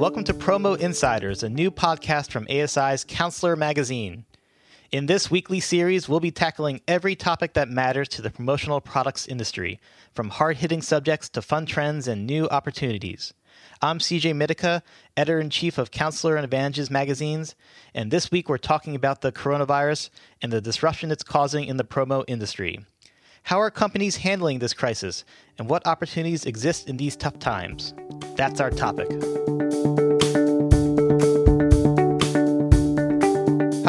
welcome to Promo Insiders, a new podcast from ASI's Counselor magazine. In this weekly series, we'll be tackling every topic that matters to the promotional products industry, from hard hitting subjects to fun trends and new opportunities. I'm CJ Mittica, editor in chief of Counselor and Advantages magazines, and this week we're talking about the coronavirus and the disruption it's causing in the promo industry. How are companies handling this crisis, and what opportunities exist in these tough times? That's our topic.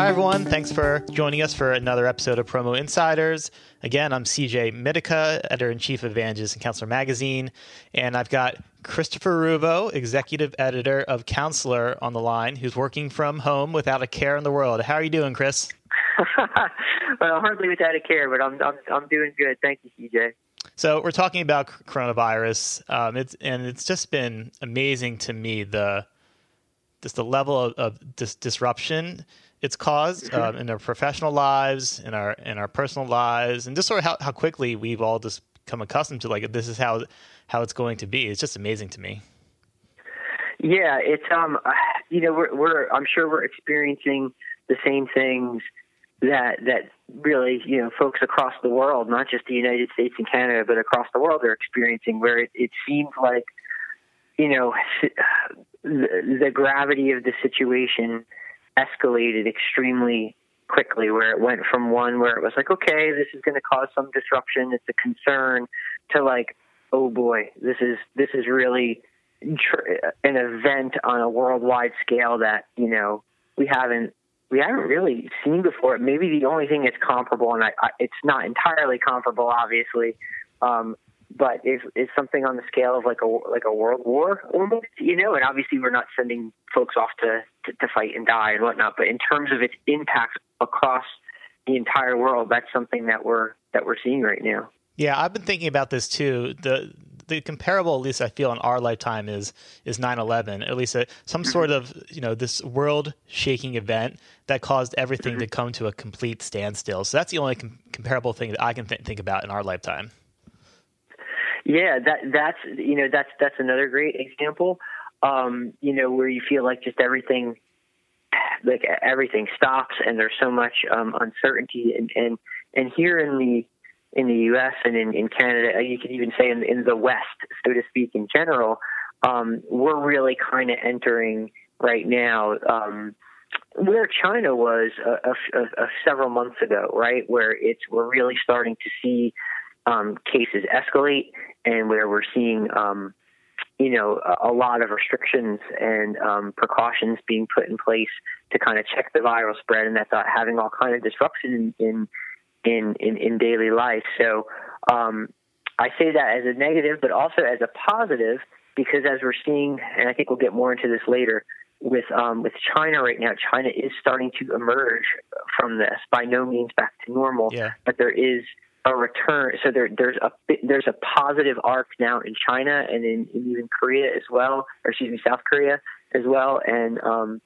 Hi, everyone. Thanks for joining us for another episode of Promo Insiders. Again, I'm CJ Mittica, editor in chief of Advantages and Counselor Magazine, and I've got Christopher Ruvo, executive editor of Counselor, on the line, who's working from home without a care in the world. How are you doing, Chris? well, hardly without a care, but I'm I'm I'm doing good. Thank you, CJ. So we're talking about coronavirus, um, it's and it's just been amazing to me the just the level of, of dis- disruption it's caused mm-hmm. um, in our professional lives, in our in our personal lives, and just sort of how, how quickly we've all just come accustomed to like this is how how it's going to be. It's just amazing to me. Yeah, it's um, you know, we're we're I'm sure we're experiencing the same things that that really you know folks across the world, not just the United States and Canada, but across the world, are experiencing. Where it, it seems like you know the, the gravity of the situation escalated extremely quickly where it went from one where it was like okay this is going to cause some disruption it's a concern to like oh boy this is this is really tr- an event on a worldwide scale that you know we haven't we haven't really seen before. Maybe the only thing that's comparable and I, I, it's not entirely comparable obviously um, but is is something on the scale of like a like a world war almost, you know. And obviously, we're not sending folks off to, to to fight and die and whatnot. But in terms of its impact across the entire world, that's something that we're that we're seeing right now. Yeah, I've been thinking about this too. The the comparable, at least I feel, in our lifetime is is 9/11. At least a, some mm-hmm. sort of you know this world shaking event that caused everything to come to a complete standstill. So that's the only com- comparable thing that I can th- think about in our lifetime. Yeah, that that's you know that's that's another great example. Um, you know where you feel like just everything, like everything stops, and there's so much um, uncertainty, and and and here in the in the U.S. and in, in Canada, you could even say in, in the West, so to speak, in general, um, we're really kind of entering right now um, where China was a, a, a, several months ago, right? Where it's we're really starting to see um, cases escalate and where we're seeing, um, you know, a, a, lot of restrictions and um, precautions being put in place to kind of check the viral spread, and that's having all kind of disruption in in in, in daily life. So um, I say that as a negative, but also as a positive because as we're seeing, and I think we'll get more into this later. With um, with China right now, China is starting to emerge from this. By no means back to normal, yeah. but there is a return. So there, there's a there's a positive arc now in China and in, in even Korea as well, or excuse me, South Korea as well. And um,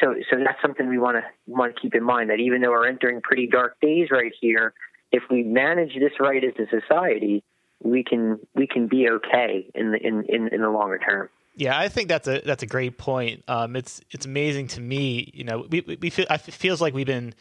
so so that's something we want to want to keep in mind that even though we're entering pretty dark days right here, if we manage this right as a society, we can we can be okay in the in, in, in the longer term. Yeah, I think that's a that's a great point. Um, it's it's amazing to me. You know, we we feel it feels like we've been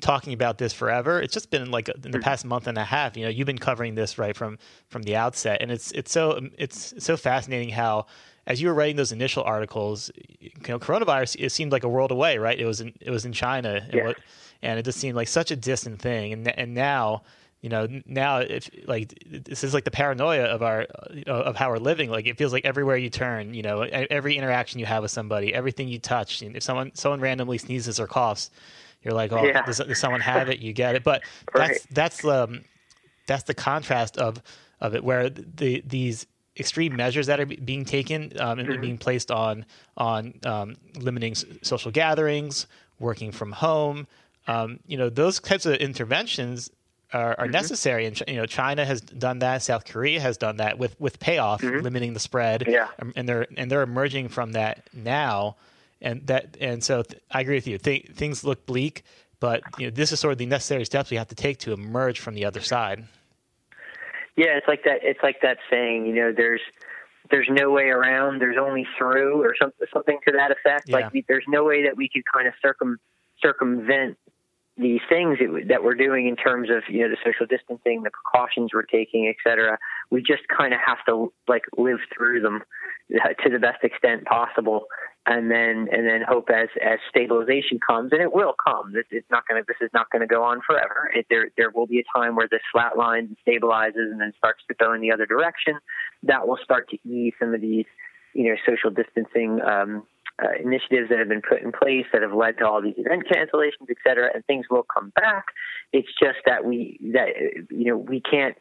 talking about this forever. It's just been like in the mm-hmm. past month and a half. You know, you've been covering this right from from the outset, and it's it's so it's so fascinating how as you were writing those initial articles, you know, coronavirus it seemed like a world away, right? It was in it was in China, and, yeah. what, and it just seemed like such a distant thing, and and now. You know, now if like this is like the paranoia of our of how we're living. Like it feels like everywhere you turn, you know, every interaction you have with somebody, everything you touch. If someone someone randomly sneezes or coughs, you're like, oh, yeah. does, does, someone have it? You get it. But right. that's that's um, that's the contrast of of it, where the these extreme measures that are being taken um, and mm-hmm. being placed on on um, limiting social gatherings, working from home. Um, you know, those types of interventions are, are mm-hmm. necessary, and you know, China has done that. South Korea has done that with with payoff, mm-hmm. limiting the spread. Yeah. Um, and they're and they're emerging from that now and that and so th- I agree with you. Th- things look bleak, but you know this is sort of the necessary steps we have to take to emerge from the other side. Yeah, it's like that. It's like that saying. You know, there's there's no way around. There's only through, or something something to that effect. Yeah. Like we, there's no way that we could kind of circum circumvent these things that, that we're doing in terms of you know the social distancing, the precautions we're taking, et cetera. We just kind of have to like live through them to the best extent possible, and then and then hope as as stabilization comes, and it will come. This it's not going to this is not going to go on forever. It, there there will be a time where this flatlines and stabilizes, and then starts to go in the other direction. That will start to ease some of these you know social distancing. Um, uh, initiatives that have been put in place that have led to all these event cancellations, et cetera, and things will come back. It's just that we that you know we can't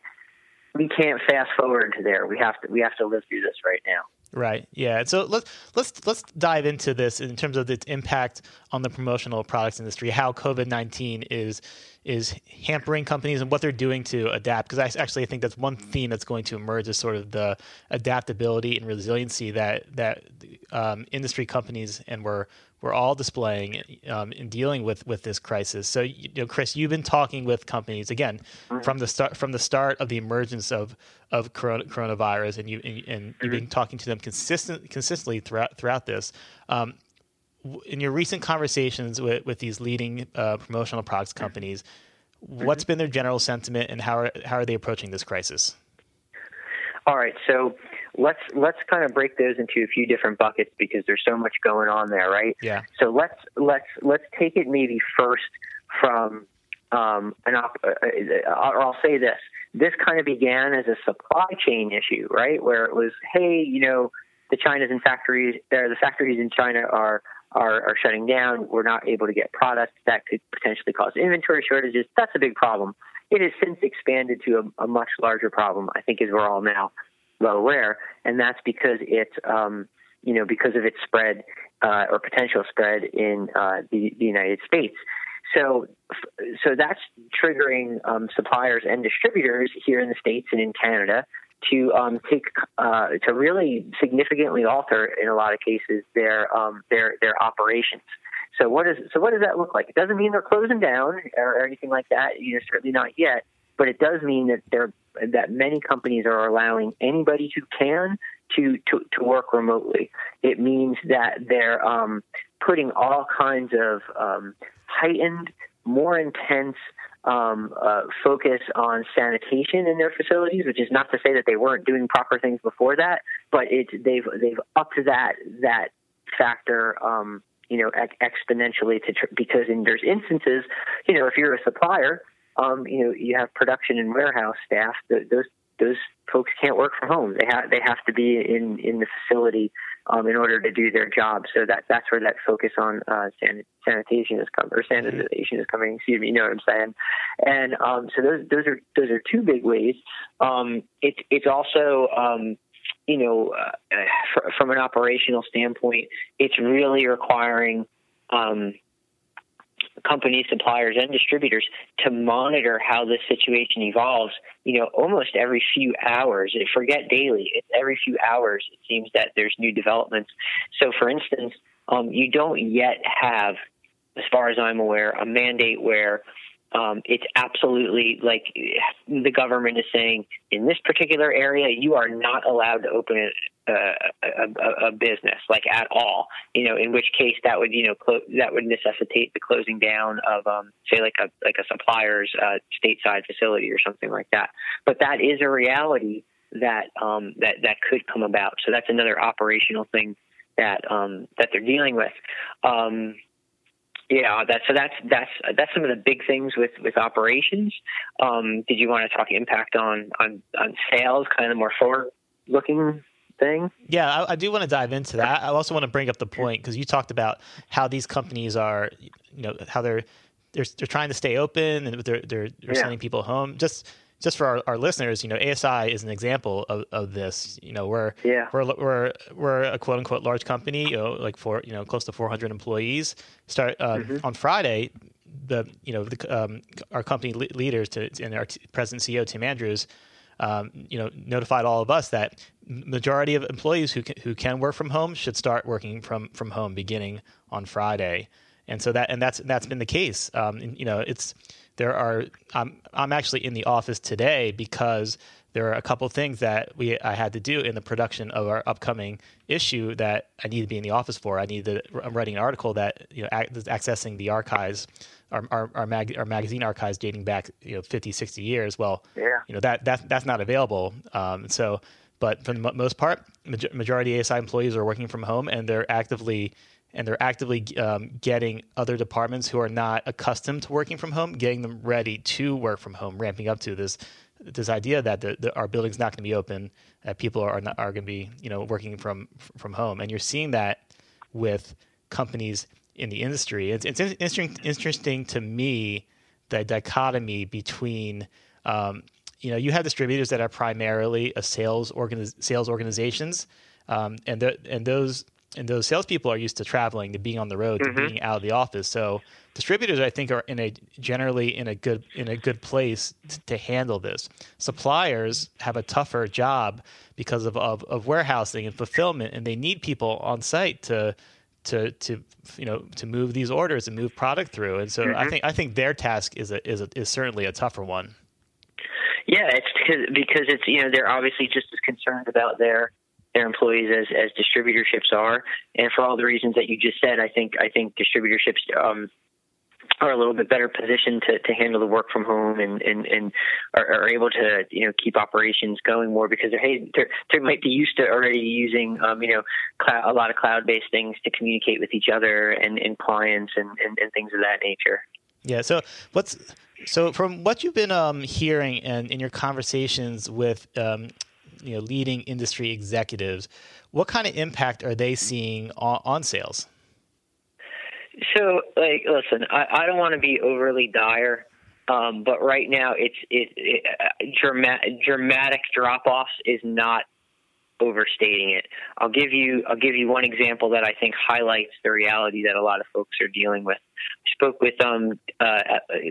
we can't fast forward to there. We have to we have to live through this right now. Right. Yeah. So let's let's let's dive into this in terms of its impact on the promotional products industry. How COVID nineteen is is hampering companies and what they're doing to adapt. Because I actually think that's one theme that's going to emerge is sort of the adaptability and resiliency that that um, industry companies and we're we're all displaying um, in dealing with with this crisis. So, you know, Chris, you've been talking with companies again from the start from the start of the emergence of of corona, coronavirus, and you and, and you've been talking to them consistent consistently throughout throughout this. Um, in your recent conversations with, with these leading uh, promotional products companies, what's been their general sentiment, and how are how are they approaching this crisis? All right, so let's let's kind of break those into a few different buckets because there's so much going on there, right? Yeah. So let's let's let's take it maybe first from um, an op- uh, or I'll say this: this kind of began as a supply chain issue, right? Where it was, hey, you know, the China's and factories, there the factories in China are are, are shutting down. We're not able to get products that could potentially cause inventory shortages. That's a big problem. It has since expanded to a, a much larger problem. I think, as we're all now well aware, and that's because it, um, you know, because of its spread uh, or potential spread in uh, the, the United States. So, so that's triggering um, suppliers and distributors here in the states and in Canada to um, take uh, to really significantly alter, in a lot of cases, their um, their their operations. So what is so what does that look like? It doesn't mean they're closing down or, or anything like that. You know, certainly not yet. But it does mean that they're that many companies are allowing anybody who can to to, to work remotely. It means that they're um, putting all kinds of um, heightened, more intense um, uh, focus on sanitation in their facilities, which is not to say that they weren't doing proper things before that, but it's they've they've upped that that factor. Um, you know, ex- exponentially to tr- because in there's instances, you know, if you're a supplier, um, you know, you have production and warehouse staff. Th- those those folks can't work from home. They have they have to be in in the facility um, in order to do their job. So that that's where that focus on uh, san- sanitation is coming or sanitization is coming. Excuse me, you know what I'm saying? And um, so those those are those are two big ways. Um, it's it's also um, you know, uh, from an operational standpoint, it's really requiring um, companies, suppliers, and distributors to monitor how this situation evolves. You know, almost every few hours. Forget daily; every few hours. It seems that there's new developments. So, for instance, um, you don't yet have, as far as I'm aware, a mandate where um, it's absolutely like the government is saying in this particular area you are not allowed to open a, a, a, business like at all. You know, in which case that would you know clo- that would necessitate the closing down of um, say like a like a supplier's uh, stateside facility or something like that. But that is a reality that um, that that could come about. So that's another operational thing that um, that they're dealing with. Um, yeah, that's so that's that's that's some of the big things with with operations. Um, did you want to talk impact on on on sales, kind of the more forward looking thing? Yeah, I, I, do want to dive into that. I also want to bring up the point because you talked about how these companies are, you know, how they're they're they're trying to stay open and they're they're, they're yeah. sending people home. Just just for our, our, listeners, you know, ASI is an example of, of this. You know, we're yeah. we're we're we're a quote unquote large company, you know, like for you know close to 400 employees. Start uh, mm-hmm. on Friday. The you know the, um, our company leaders to and our t- president CEO Tim Andrews, um, you know, notified all of us that majority of employees who can, who can work from home should start working from from home beginning on Friday. And so that and that's that's been the case. Um, and, you know, it's there are I'm I'm actually in the office today because there are a couple things that we I had to do in the production of our upcoming issue that I need to be in the office for. I need to. I'm writing an article that you know accessing the archives, our our our, mag, our, magazine archives dating back you know 50, 60 years. Well, yeah. you know that that that's not available. Um, so, but for the most part, majority ASI employees are working from home and they're actively and they're actively um, getting other departments who are not accustomed to working from home, getting them ready to work from home, ramping up to this this idea that the, the, our building's not going to be open, that people are not, are going to be you know working from from home, and you're seeing that with companies in the industry. It's, it's interesting interesting to me the dichotomy between um, you know you have distributors that are primarily a sales organiz- sales organizations, um, and the, and those and those salespeople are used to traveling, to being on the road, mm-hmm. to being out of the office. So distributors, I think, are in a generally in a good in a good place to, to handle this. Suppliers have a tougher job because of, of, of warehousing and fulfillment, and they need people on site to to to you know to move these orders and move product through. And so mm-hmm. I think I think their task is a, is a, is certainly a tougher one. Yeah, it's because because it's you know they're obviously just as concerned about their their employees as as distributorships are, and for all the reasons that you just said, I think I think distributorships um, are a little bit better positioned to, to handle the work from home and and, and are, are able to you know keep operations going more because they're hey they're, they might be used to already using um, you know cloud, a lot of cloud based things to communicate with each other and, and clients and, and, and things of that nature. Yeah. So what's so from what you've been um, hearing and in your conversations with um, you know leading industry executives, what kind of impact are they seeing on, on sales? So, like, listen, I, I don't want to be overly dire, um, but right now it's it, it uh, dramatic, dramatic drop offs is not overstating it. I'll give you I'll give you one example that I think highlights the reality that a lot of folks are dealing with. I spoke with um uh,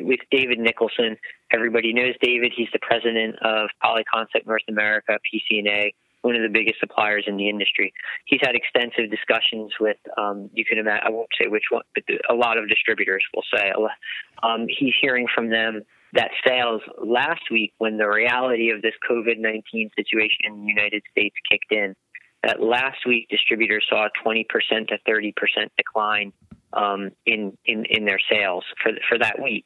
with David Nicholson. Everybody knows David. He's the president of Polyconcept North America, PCNA, one of the biggest suppliers in the industry. He's had extensive discussions with um, you can imagine. I won't say which one, but a lot of distributors will say. Um, he's hearing from them that sales last week when the reality of this COVID 19 situation in the United States kicked in. That last week, distributors saw a 20% to 30% decline um, in, in, in their sales for, for that week.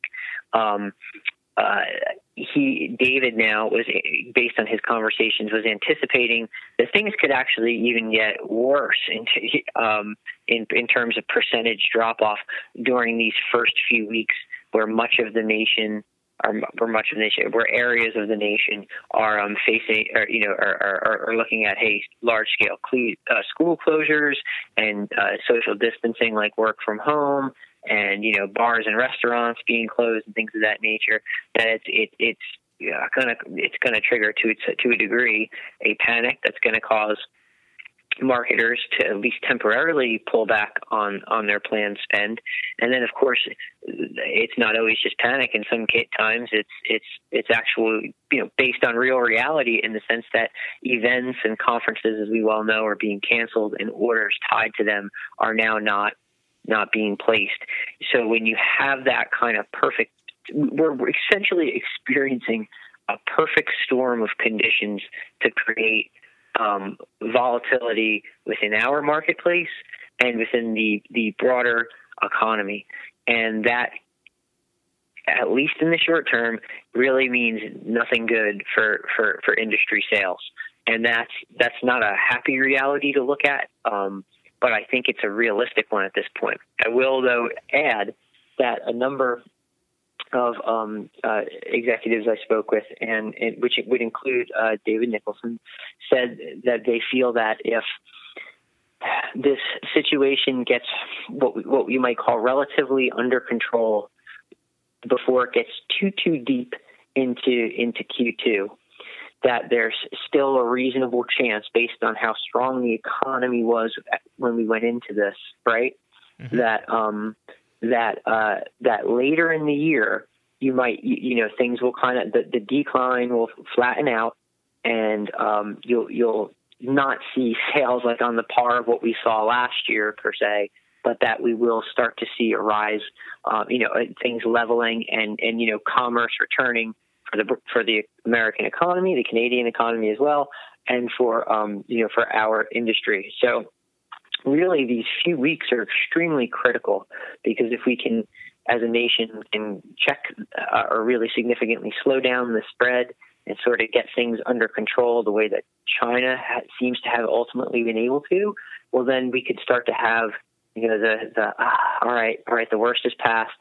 Um, uh, he David now was based on his conversations was anticipating that things could actually even get worse in um, in, in terms of percentage drop off during these first few weeks where much of the nation are for much of the nation, where areas of the nation are um, facing, or, you know, are, are, are looking at hey, large scale cle- uh, school closures and uh, social distancing, like work from home, and you know, bars and restaurants being closed and things of that nature. That it's it, it's yeah, gonna it's gonna trigger to to a degree a panic that's going to cause marketers to at least temporarily pull back on on their planned spend and then of course it's not always just panic in some times it's it's it's actual you know based on real reality in the sense that events and conferences as we well know are being canceled and orders tied to them are now not not being placed so when you have that kind of perfect we're essentially experiencing a perfect storm of conditions to create um, volatility within our marketplace and within the, the broader economy. And that, at least in the short term, really means nothing good for, for, for industry sales. And that's, that's not a happy reality to look at, um, but I think it's a realistic one at this point. I will, though, add that a number of um, uh, executives I spoke with, and, and which would include uh, David Nicholson, said that they feel that if this situation gets what we, what you might call relatively under control before it gets too too deep into into Q2, that there's still a reasonable chance based on how strong the economy was when we went into this, right? Mm-hmm. That um, that uh, that later in the year you might you, you know things will kind of the, the decline will flatten out and um, you'll you'll not see sales like on the par of what we saw last year per se, but that we will start to see a rise, uh, you know, things leveling and and you know commerce returning for the for the American economy, the Canadian economy as well, and for um, you know for our industry. So really, these few weeks are extremely critical because if we can, as a nation, can check uh, or really significantly slow down the spread and sort of get things under control the way that China ha- seems to have ultimately been able to, well, then we could start to have you know the the ah, all right, all right, the worst is past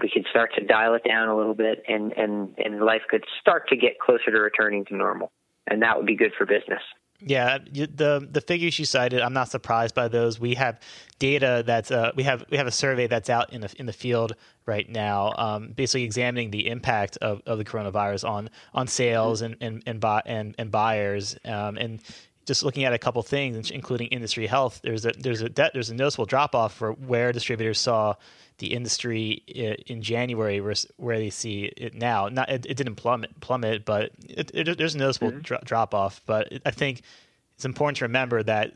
we could start to dial it down a little bit and, and, and life could start to get closer to returning to normal. And that would be good for business. Yeah, the the figures you cited, I'm not surprised by those. We have data that's uh, we have we have a survey that's out in the in the field right now, um, basically examining the impact of, of the coronavirus on on sales and and and, buy, and, and buyers. Um, and just looking at a couple things, including industry health, there's a there's a there's a noticeable drop off for where distributors saw the industry in January where they see it now. Not it, it didn't plummet, plummet, but it, it, there's a noticeable mm-hmm. dro- drop off. But I think it's important to remember that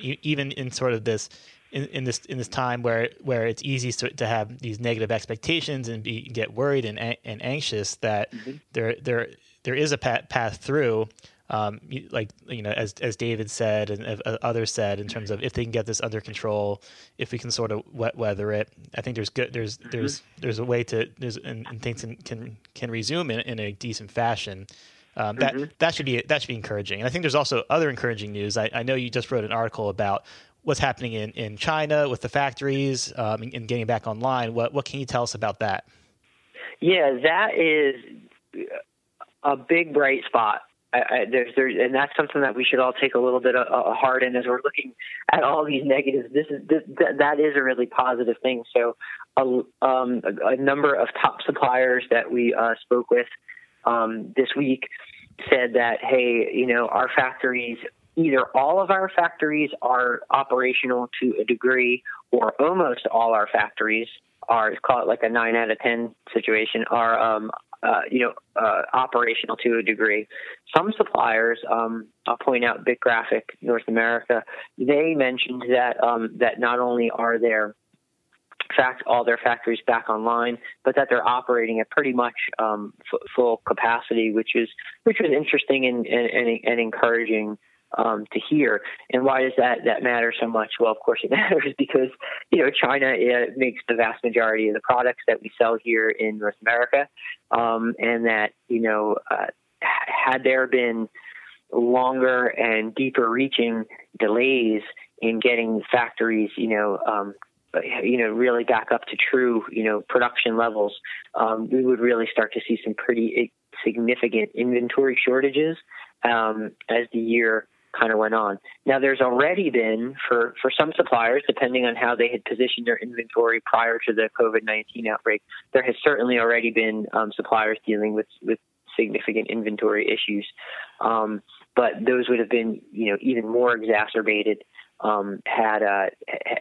even in sort of this in, in, this in this time where where it's easy to, to have these negative expectations and be get worried and and anxious that mm-hmm. there there there is a path, path through um, like you know, as as David said and uh, others said, in terms of if they can get this under control, if we can sort of wet weather it, I think there's good there's mm-hmm. there's there's a way to there's and, and things can, can can resume in, in a decent fashion. Um, that mm-hmm. that should be that should be encouraging. And I think there's also other encouraging news. I, I know you just wrote an article about what's happening in, in China with the factories um, and, and getting back online. What what can you tell us about that? Yeah, that is a big bright spot I, I, there's there, and that's something that we should all take a little bit of, uh, hard in as we're looking at all these negatives. This is this, that is a really positive thing. So, a, um, a, a number of top suppliers that we uh, spoke with um, this week said that, hey, you know, our factories, either all of our factories are operational to a degree, or almost all our factories are, call it like a nine out of ten situation, are um, uh, you know, uh, operational to a degree. Some suppliers, um, I'll point out BIC Graphic North America, they mentioned that um, that not only are their fact all their factories back online, but that they're operating at pretty much um, f- full capacity, which is which was interesting and and, and, and encouraging um, to hear. And why does that that matter so much? Well, of course it matters because you know China uh, makes the vast majority of the products that we sell here in North America, um, and that you know uh, had there been longer and deeper reaching delays in getting factories, you know. Um, you know, really back up to true, you know, production levels, um, we would really start to see some pretty significant inventory shortages um, as the year kind of went on. Now, there's already been for for some suppliers, depending on how they had positioned their inventory prior to the COVID nineteen outbreak, there has certainly already been um, suppliers dealing with with significant inventory issues. Um, but those would have been, you know, even more exacerbated um, had uh,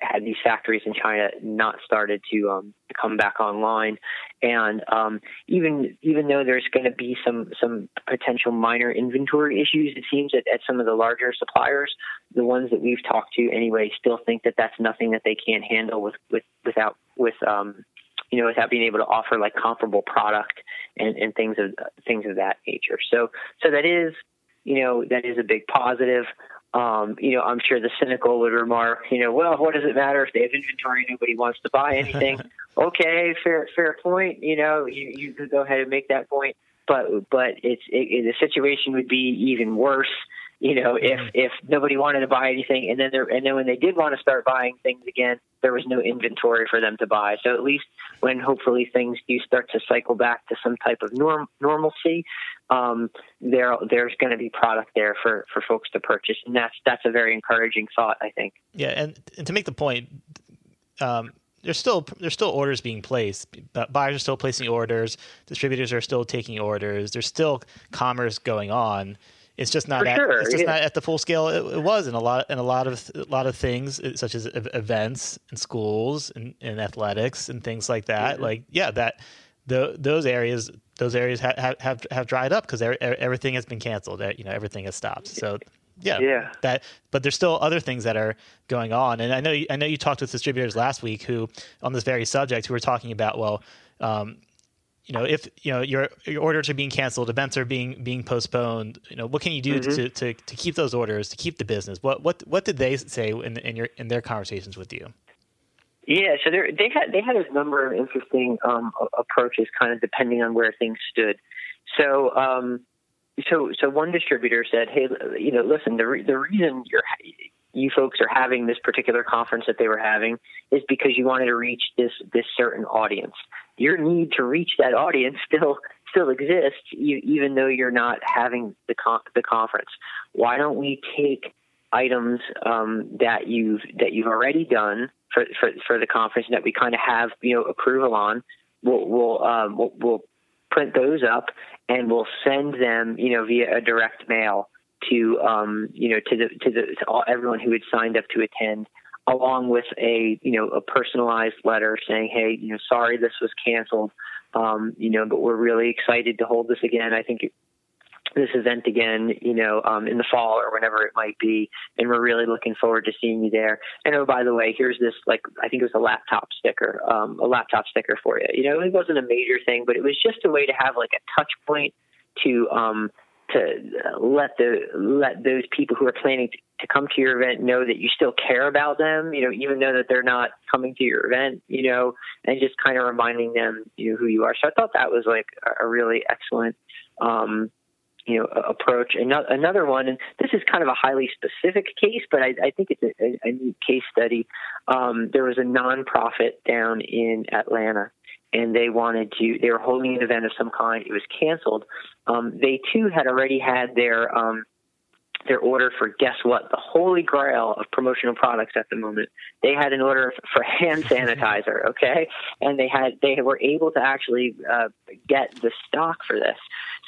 had these factories in China not started to um, come back online, and um, even even though there's going to be some some potential minor inventory issues, it seems that at some of the larger suppliers, the ones that we've talked to anyway, still think that that's nothing that they can't handle with with without with um, you know without being able to offer like comparable product and, and things of things of that nature. So so that is you know that is a big positive. Um, you know, I'm sure the cynical would remark, you know, well, what does it matter if they have inventory? Nobody wants to buy anything. okay, fair, fair point. You know, you, you could go ahead and make that point, but but it's it, the situation would be even worse you know, if mm-hmm. if nobody wanted to buy anything, and then there, and then when they did want to start buying things again, there was no inventory for them to buy. So at least when hopefully things do start to cycle back to some type of norm normalcy, um, there there's going to be product there for for folks to purchase, and that's that's a very encouraging thought, I think. Yeah, and, and to make the point. Um, there's still there's still orders being placed. Buyers are still placing orders. Distributors are still taking orders. There's still commerce going on it's just not. At, sure. It's just yeah. not at the full scale it, it, was in a lot in a lot of a lot of things, such as events and schools and, and athletics and things like that. Mm-hmm. Like yeah, that the those areas those areas have have have dried up because everything has been canceled. You know, everything has stopped. So yeah, yeah. That, but there's still other things that are going on. And I know I know you talked with distributors last week who on this very subject who were talking about well. Um, you know, if you know your your orders are being canceled, events are being being postponed, you know, what can you do mm-hmm. to, to, to keep those orders, to keep the business? What what what did they say in in your in their conversations with you? Yeah, so they had they had a number of interesting um, approaches, kind of depending on where things stood. So, um, so so one distributor said, "Hey, you know, listen, the re- the reason you're you folks are having this particular conference that they were having is because you wanted to reach this this certain audience. Your need to reach that audience still still exists, you, even though you're not having the con- the conference. Why don't we take items um, that you've that you've already done for for, for the conference that we kind of have you know approval on? We'll we'll, um, we'll we'll print those up and we'll send them you know via a direct mail to um, you know to the to the to all, everyone who had signed up to attend, along with a you know a personalized letter saying, hey, you know, sorry this was canceled, um, you know, but we're really excited to hold this again. I think. this event again, you know, um, in the fall or whenever it might be, and we're really looking forward to seeing you there. And oh, by the way, here's this like I think it was a laptop sticker, um, a laptop sticker for you. You know, it wasn't a major thing, but it was just a way to have like a touch point to um, to let the let those people who are planning to, to come to your event know that you still care about them, you know, even though that they're not coming to your event, you know, and just kind of reminding them, you know, who you are. So I thought that was like a really excellent, um, you know, approach. Another one, and this is kind of a highly specific case, but I, I think it's a, a neat case study. Um, there was a nonprofit down in Atlanta and they wanted to they were holding an event of some kind. It was canceled. Um, they too had already had their um, their order for guess what the holy grail of promotional products at the moment. They had an order for hand sanitizer okay? And they had they were able to actually uh, get the stock for this.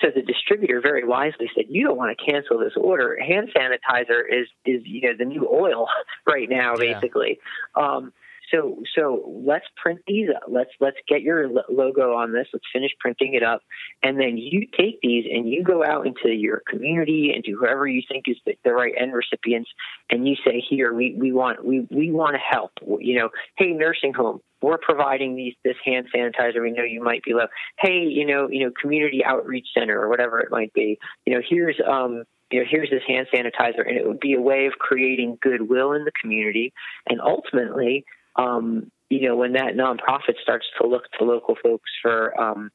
So the distributor very wisely said you don't want to cancel this order. Hand sanitizer is is you know the new oil right now basically. Yeah. um, so so let's print these up. Let's let's get your logo on this. Let's finish printing it up, and then you take these and you go out into your community and to whoever you think is the, the right end recipients, and you say, here we we want we we want to help. You know, hey nursing home, we're providing these this hand sanitizer. We know you might be low. Hey, you know, you know, community outreach center or whatever it might be. You know, here's um, you know, here's this hand sanitizer, and it would be a way of creating goodwill in the community, and ultimately um, you know, when that nonprofit starts to look to local folks for um,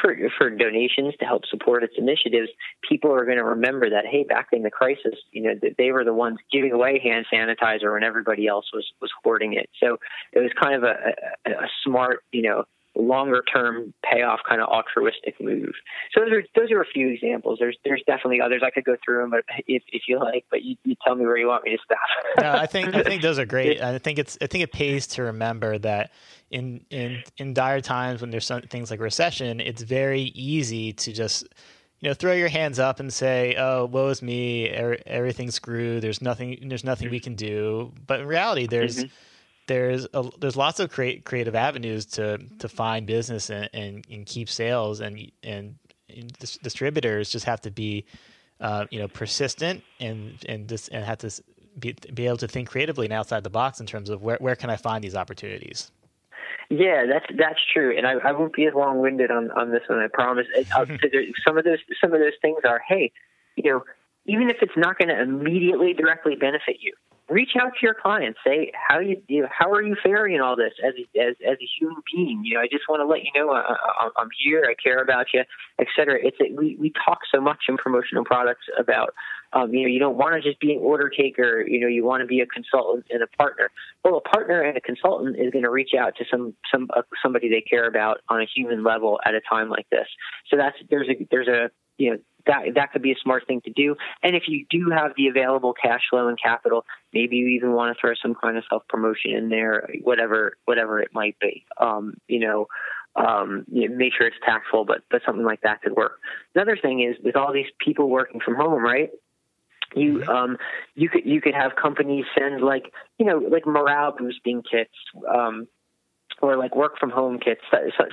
for for donations to help support its initiatives, people are going to remember that hey, back in the crisis, you know, they were the ones giving away hand sanitizer when everybody else was was hoarding it. So it was kind of a, a, a smart, you know, longer term payoff kind of altruistic move. So those are those are a few examples. There's there's definitely others I could go through them, but if if you like, but you, you tell me where you want me to stop. no, I think I think those are great. I think it's I think it pays to remember that in in in dire times when there's some things like recession, it's very easy to just you know throw your hands up and say oh woe is me everything's screwed there's nothing there's nothing we can do but in reality there's mm-hmm there's a, there's lots of create, creative avenues to to find business and, and, and keep sales and and, and distributors just have to be uh, you know persistent and and this and have to be, be able to think creatively and outside the box in terms of where where can I find these opportunities. Yeah, that's that's true, and I, I won't be as long winded on, on this one. I promise. some of those some of those things are, hey, you know, even if it's not going to immediately directly benefit you, reach out to your clients. Say how you, you know, how are you faring in all this as a, as as a human being. You know, I just want to let you know I, I, am here. I care about you, etc. It's a, we we talk so much in promotional products about um, you know you don't want to just be an order taker. You know, you want to be a consultant and a partner. Well, a partner and a consultant is going to reach out to some some uh, somebody they care about on a human level at a time like this. So that's there's a there's a you know that that could be a smart thing to do. And if you do have the available cash flow and capital, maybe you even want to throw some kind of self promotion in there, whatever whatever it might be. Um, you know, um, you know, make sure it's tactful, but but something like that could work. Another thing is with all these people working from home, right? You mm-hmm. um you could you could have companies send like you know like morale boosting kits um or like work from home kits,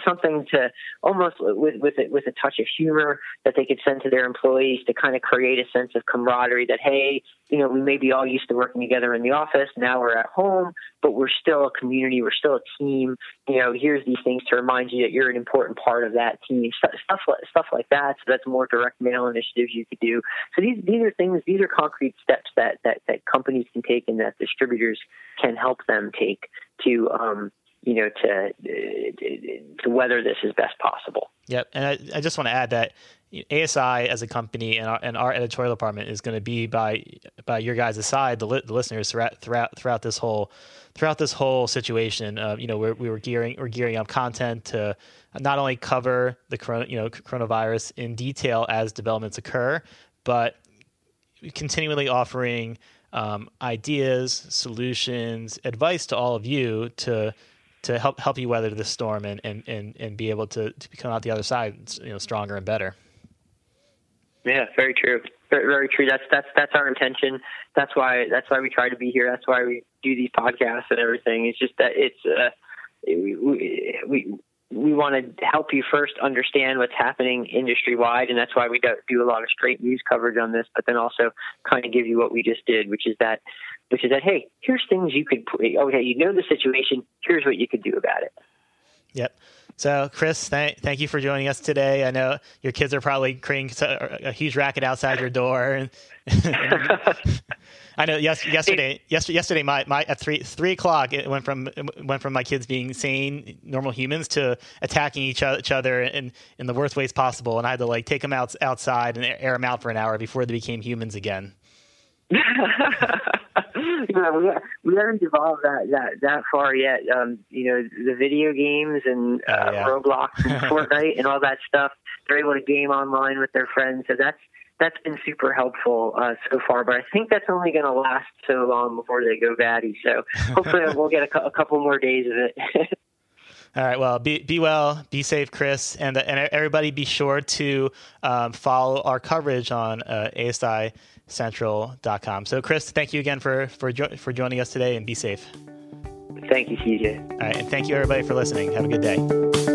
something to almost with with a, with a touch of humor that they could send to their employees to kind of create a sense of camaraderie. That hey, you know, we may be all used to working together in the office. Now we're at home, but we're still a community. We're still a team. You know, here's these things to remind you that you're an important part of that team. Stuff like stuff like that. So that's more direct mail initiatives you could do. So these these are things. These are concrete steps that that that companies can take and that distributors can help them take to um, you know to to weather this as best possible. Yep, and I, I just want to add that ASI as a company and our, and our editorial department is going to be by by your guys' side, the, li- the listeners throughout throughout throughout this whole throughout this whole situation. Uh, you know, we're, we were gearing we're gearing up content to not only cover the corona, you know coronavirus in detail as developments occur, but continually offering um, ideas, solutions, advice to all of you to to help help you weather the storm and and and, and be able to, to come out the other side you know stronger and better. Yeah, very true. Very, very true. That's that's that's our intention. That's why that's why we try to be here. That's why we do these podcasts and everything. It's just that it's uh, we, we we want to help you first understand what's happening industry wide, and that's why we do a lot of straight news coverage on this. But then also kind of give you what we just did, which is that, which is that, hey, here's things you could. Okay, you know the situation. Here's what you could do about it. Yep. So, Chris, th- thank you for joining us today. I know your kids are probably creating a huge racket outside your door. I know. Yes, yesterday, yesterday, yesterday, my, my at three three o'clock, it went from it went from my kids being sane, normal humans to attacking each other, each other in in the worst ways possible, and I had to like take them out outside and air them out for an hour before they became humans again. yeah, we, we haven't evolved that, that, that far yet. Um, you know, the video games and uh, uh, yeah. Roblox and Fortnite and all that stuff, they're able to game online with their friends. So that's that's been super helpful uh, so far. But I think that's only going to last so long before they go batty. So hopefully we'll get a, a couple more days of it. All right. Well, be be well, be safe, Chris, and and everybody be sure to um, follow our coverage on uh, ASICentral.com. So, Chris, thank you again for for jo- for joining us today, and be safe. Thank you, CJ. All right, and thank you everybody for listening. Have a good day.